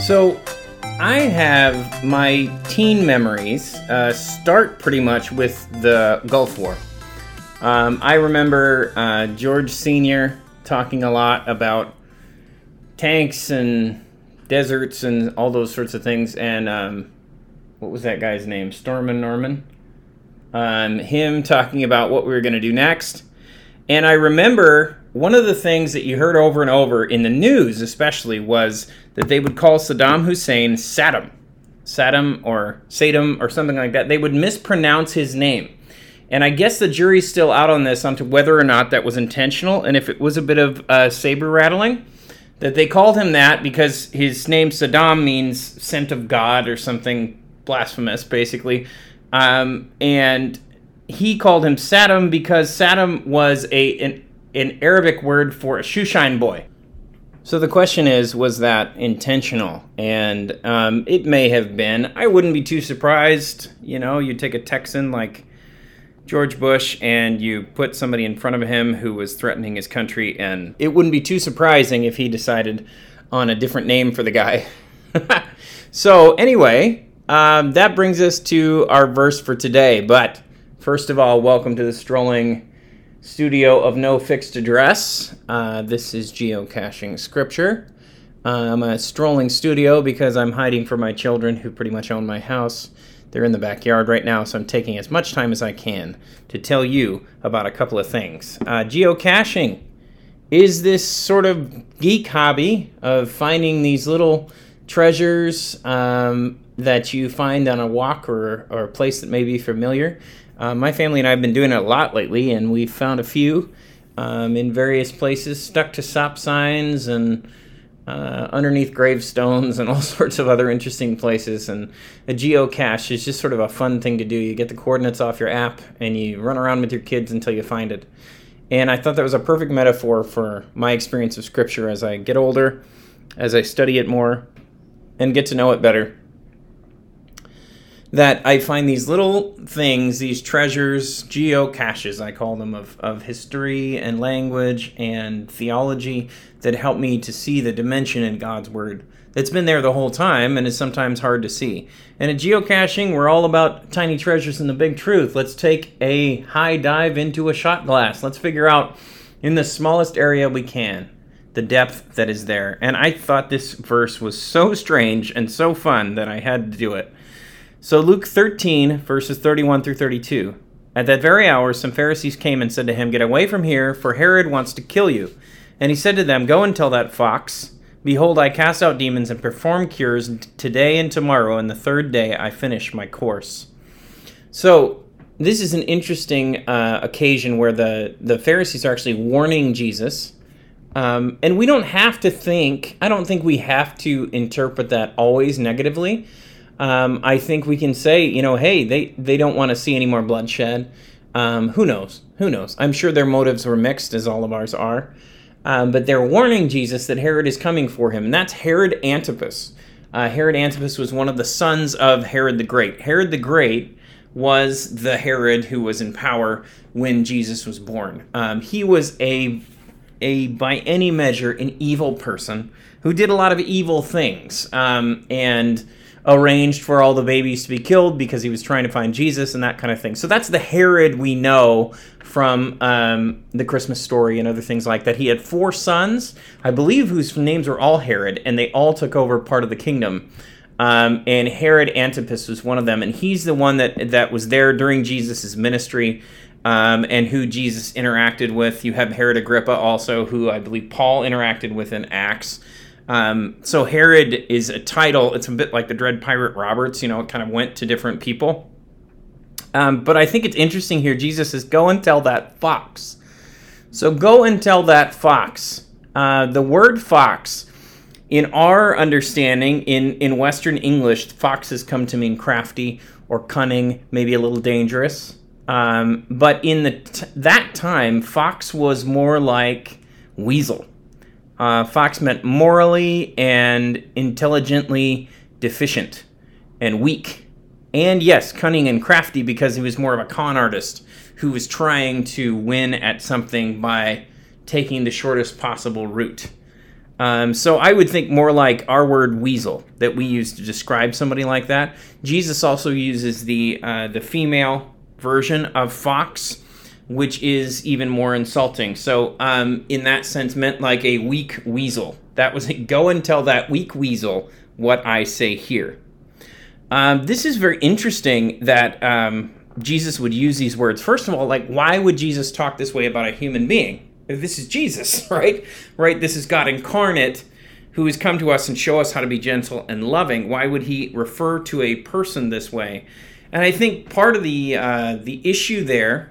So, I have my teen memories uh, start pretty much with the Gulf War. Um, I remember uh, George Sr. talking a lot about tanks and deserts and all those sorts of things. And um, what was that guy's name? Stormin Norman. Um, him talking about what we were going to do next. And I remember one of the things that you heard over and over in the news, especially, was that they would call Saddam Hussein Saddam. Saddam or Saddam or something like that. They would mispronounce his name. And I guess the jury's still out on this, onto whether or not that was intentional and if it was a bit of uh, saber rattling. That they called him that because his name Saddam means sent of God or something blasphemous, basically. Um, and he called him Saddam because Saddam was a an, an Arabic word for a shoeshine boy. So the question is, was that intentional? And um, it may have been. I wouldn't be too surprised. You know, you take a Texan like George Bush and you put somebody in front of him who was threatening his country, and it wouldn't be too surprising if he decided on a different name for the guy. so, anyway, um, that brings us to our verse for today. But first of all, welcome to the strolling studio of no fixed address. Uh, this is geocaching scripture. Uh, I'm a strolling studio because I'm hiding from my children who pretty much own my house. They're in the backyard right now, so I'm taking as much time as I can to tell you about a couple of things. Uh, geocaching is this sort of geek hobby of finding these little treasures um, that you find on a walk or, or a place that may be familiar. Uh, my family and I have been doing it a lot lately, and we've found a few um, in various places, stuck to stop signs and uh, underneath gravestones and all sorts of other interesting places. And a geocache is just sort of a fun thing to do. You get the coordinates off your app and you run around with your kids until you find it. And I thought that was a perfect metaphor for my experience of Scripture as I get older, as I study it more, and get to know it better that I find these little things, these treasures, geocaches, I call them, of, of history and language and theology that help me to see the dimension in God's Word that's been there the whole time and is sometimes hard to see. And at geocaching, we're all about tiny treasures and the big truth. Let's take a high dive into a shot glass. Let's figure out in the smallest area we can the depth that is there. And I thought this verse was so strange and so fun that I had to do it. So, Luke 13, verses 31 through 32. At that very hour, some Pharisees came and said to him, Get away from here, for Herod wants to kill you. And he said to them, Go and tell that fox, Behold, I cast out demons and perform cures today and tomorrow, and the third day I finish my course. So, this is an interesting uh, occasion where the, the Pharisees are actually warning Jesus. Um, and we don't have to think, I don't think we have to interpret that always negatively um, I think we can say, you know, hey, they, they don't want to see any more bloodshed. Um, who knows? Who knows? I'm sure their motives were mixed, as all of ours are. Um, but they're warning Jesus that Herod is coming for him, and that's Herod Antipas. Uh, Herod Antipas was one of the sons of Herod the Great. Herod the Great was the Herod who was in power when Jesus was born. Um, he was a, a, by any measure, an evil person who did a lot of evil things. Um, and arranged for all the babies to be killed because he was trying to find Jesus and that kind of thing. So that's the Herod we know from um, the Christmas story and other things like that. He had four sons, I believe, whose names were all Herod, and they all took over part of the kingdom. Um, and Herod Antipas was one of them, and he's the one that that was there during Jesus' ministry. Um, and who Jesus interacted with. You have Herod Agrippa also, who I believe Paul interacted with in Acts. Um, so Herod is a title. It's a bit like the Dread Pirate Roberts. You know, it kind of went to different people. Um, but I think it's interesting here. Jesus says, "Go and tell that fox." So go and tell that fox. Uh, the word fox, in our understanding, in in Western English, foxes come to mean crafty or cunning, maybe a little dangerous. Um, but in the t- that time, fox was more like weasel. Uh, Fox meant morally and intelligently deficient and weak. And yes, cunning and crafty because he was more of a con artist who was trying to win at something by taking the shortest possible route. Um, so I would think more like our word weasel that we use to describe somebody like that. Jesus also uses the uh, the female version of fox, which is even more insulting. So um, in that sense, meant like a weak weasel. That was it. Go and tell that weak weasel what I say here. Um, this is very interesting that um, Jesus would use these words. First of all, like why would Jesus talk this way about a human being? This is Jesus, right? Right? This is God incarnate who has come to us and show us how to be gentle and loving. Why would he refer to a person this way? And I think part of the uh, the issue there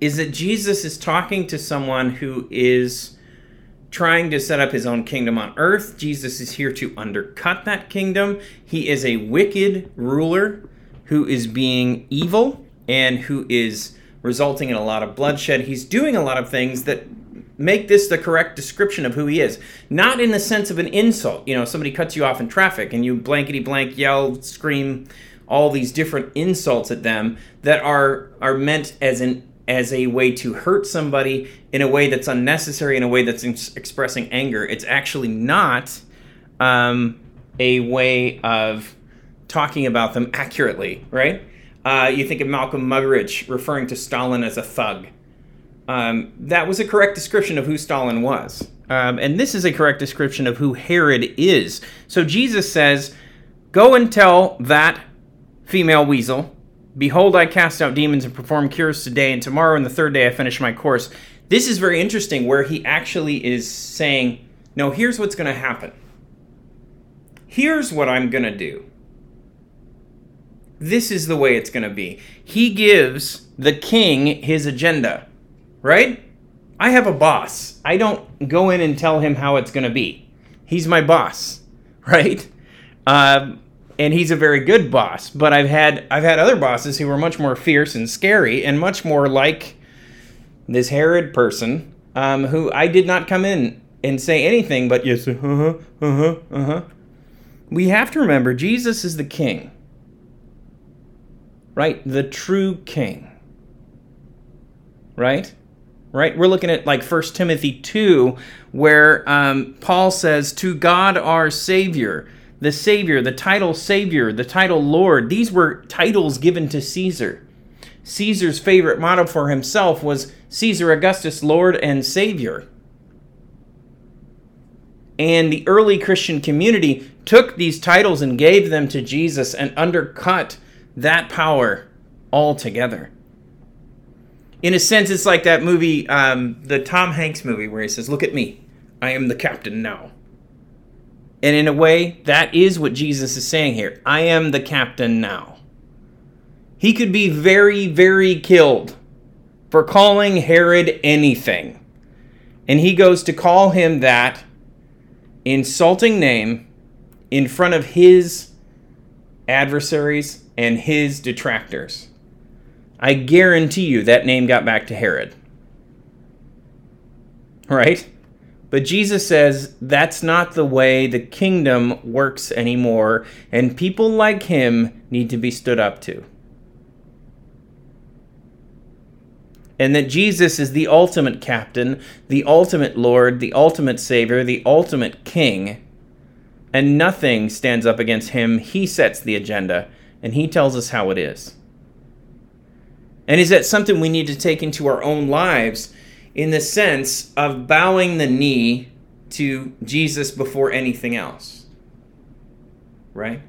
is that Jesus is talking to someone who is trying to set up his own kingdom on earth. Jesus is here to undercut that kingdom. He is a wicked ruler who is being evil and who is resulting in a lot of bloodshed. He's doing a lot of things that make this the correct description of who he is. Not in the sense of an insult. You know, somebody cuts you off in traffic and you blankety blank yell, scream all these different insults at them that are are meant as an as a way to hurt somebody in a way that's unnecessary in a way that's expressing anger. It's actually not um, a way of talking about them accurately, right? Uh, you think of Malcolm Muggeridge referring to Stalin as a thug. Um, that was a correct description of who Stalin was. Um, and this is a correct description of who Herod is. So Jesus says, Go and tell that female weasel, Behold, I cast out demons and perform cures today, and tomorrow and the third day I finish my course. This is very interesting where he actually is saying, No, here's what's going to happen. Here's what I'm going to do this is the way it's going to be. He gives the king his agenda, right? I have a boss. I don't go in and tell him how it's going to be. He's my boss, right? Um, and he's a very good boss. But I've had I've had other bosses who were much more fierce and scary and much more like this Herod person, um, who I did not come in and say anything but yes, uh huh, uh huh, uh huh. We have to remember Jesus is the king right? The true king. Right? Right? We're looking at like 1 Timothy 2, where um, Paul says, To God our Savior, the Savior, the title Savior, the title Lord, these were titles given to Caesar. Caesar's favorite motto for himself was Caesar Augustus, Lord and Savior. And the early Christian community took these titles and gave them to Jesus and undercut that power altogether. In a sense, it's like that movie, um, the Tom Hanks movie, where he says, Look at me, I am the captain now. And in a way, that is what Jesus is saying here. I am the captain now. He could be very, very killed for calling Herod anything. And he goes to call him that insulting name in front of his adversaries and his detractors. I guarantee you that name got back to Herod. Right? But Jesus says that's not the way the kingdom works anymore, and people like him need to be stood up to. And that Jesus is the ultimate captain, the ultimate Lord, the ultimate Savior, the ultimate King, and nothing stands up against him. He sets the agenda, and He tells us how it is. And is that something we need to take into our own lives in the sense of bowing the knee to Jesus before anything else? Right?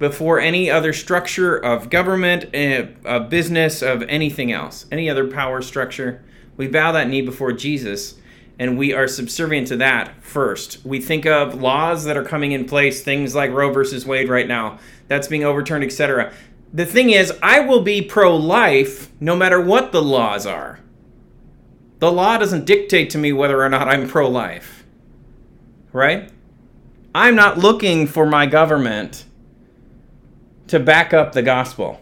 Before any other structure of government, eh, of business, of anything else, any other power structure, we bow that knee before Jesus and we are subservient to that first. We think of laws that are coming in place, things like Roe versus Wade right now, that's being overturned, etc. The thing is, I will be pro life no matter what the laws are. The law doesn't dictate to me whether or not I'm pro life. Right? I'm not looking for my government to back up the gospel.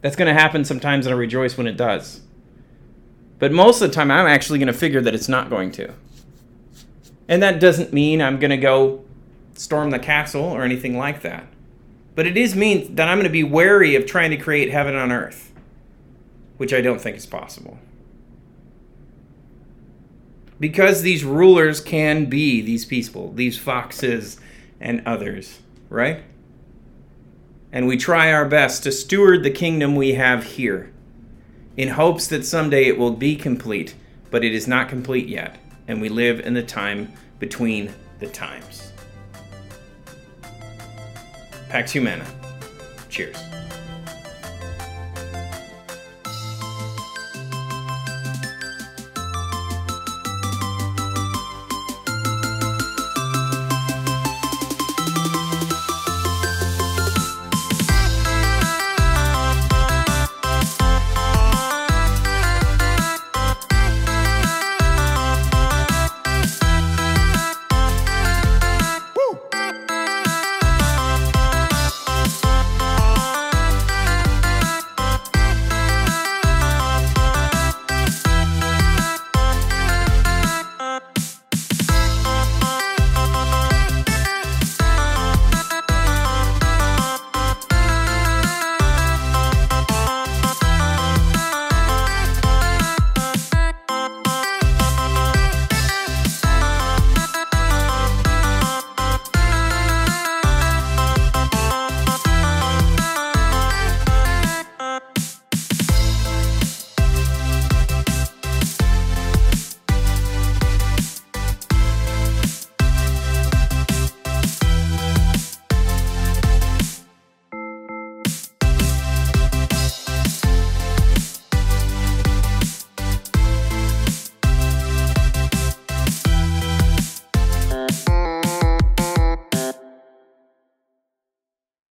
That's going to happen sometimes, and I rejoice when it does. But most of the time, I'm actually going to figure that it's not going to. And that doesn't mean I'm going to go storm the castle or anything like that. But it is mean that I'm going to be wary of trying to create heaven on earth, which I don't think is possible. because these rulers can be these people, these foxes and others, right? And we try our best to steward the kingdom we have here in hopes that someday it will be complete, but it is not complete yet, and we live in the time between the times. Pax Humana. Cheers.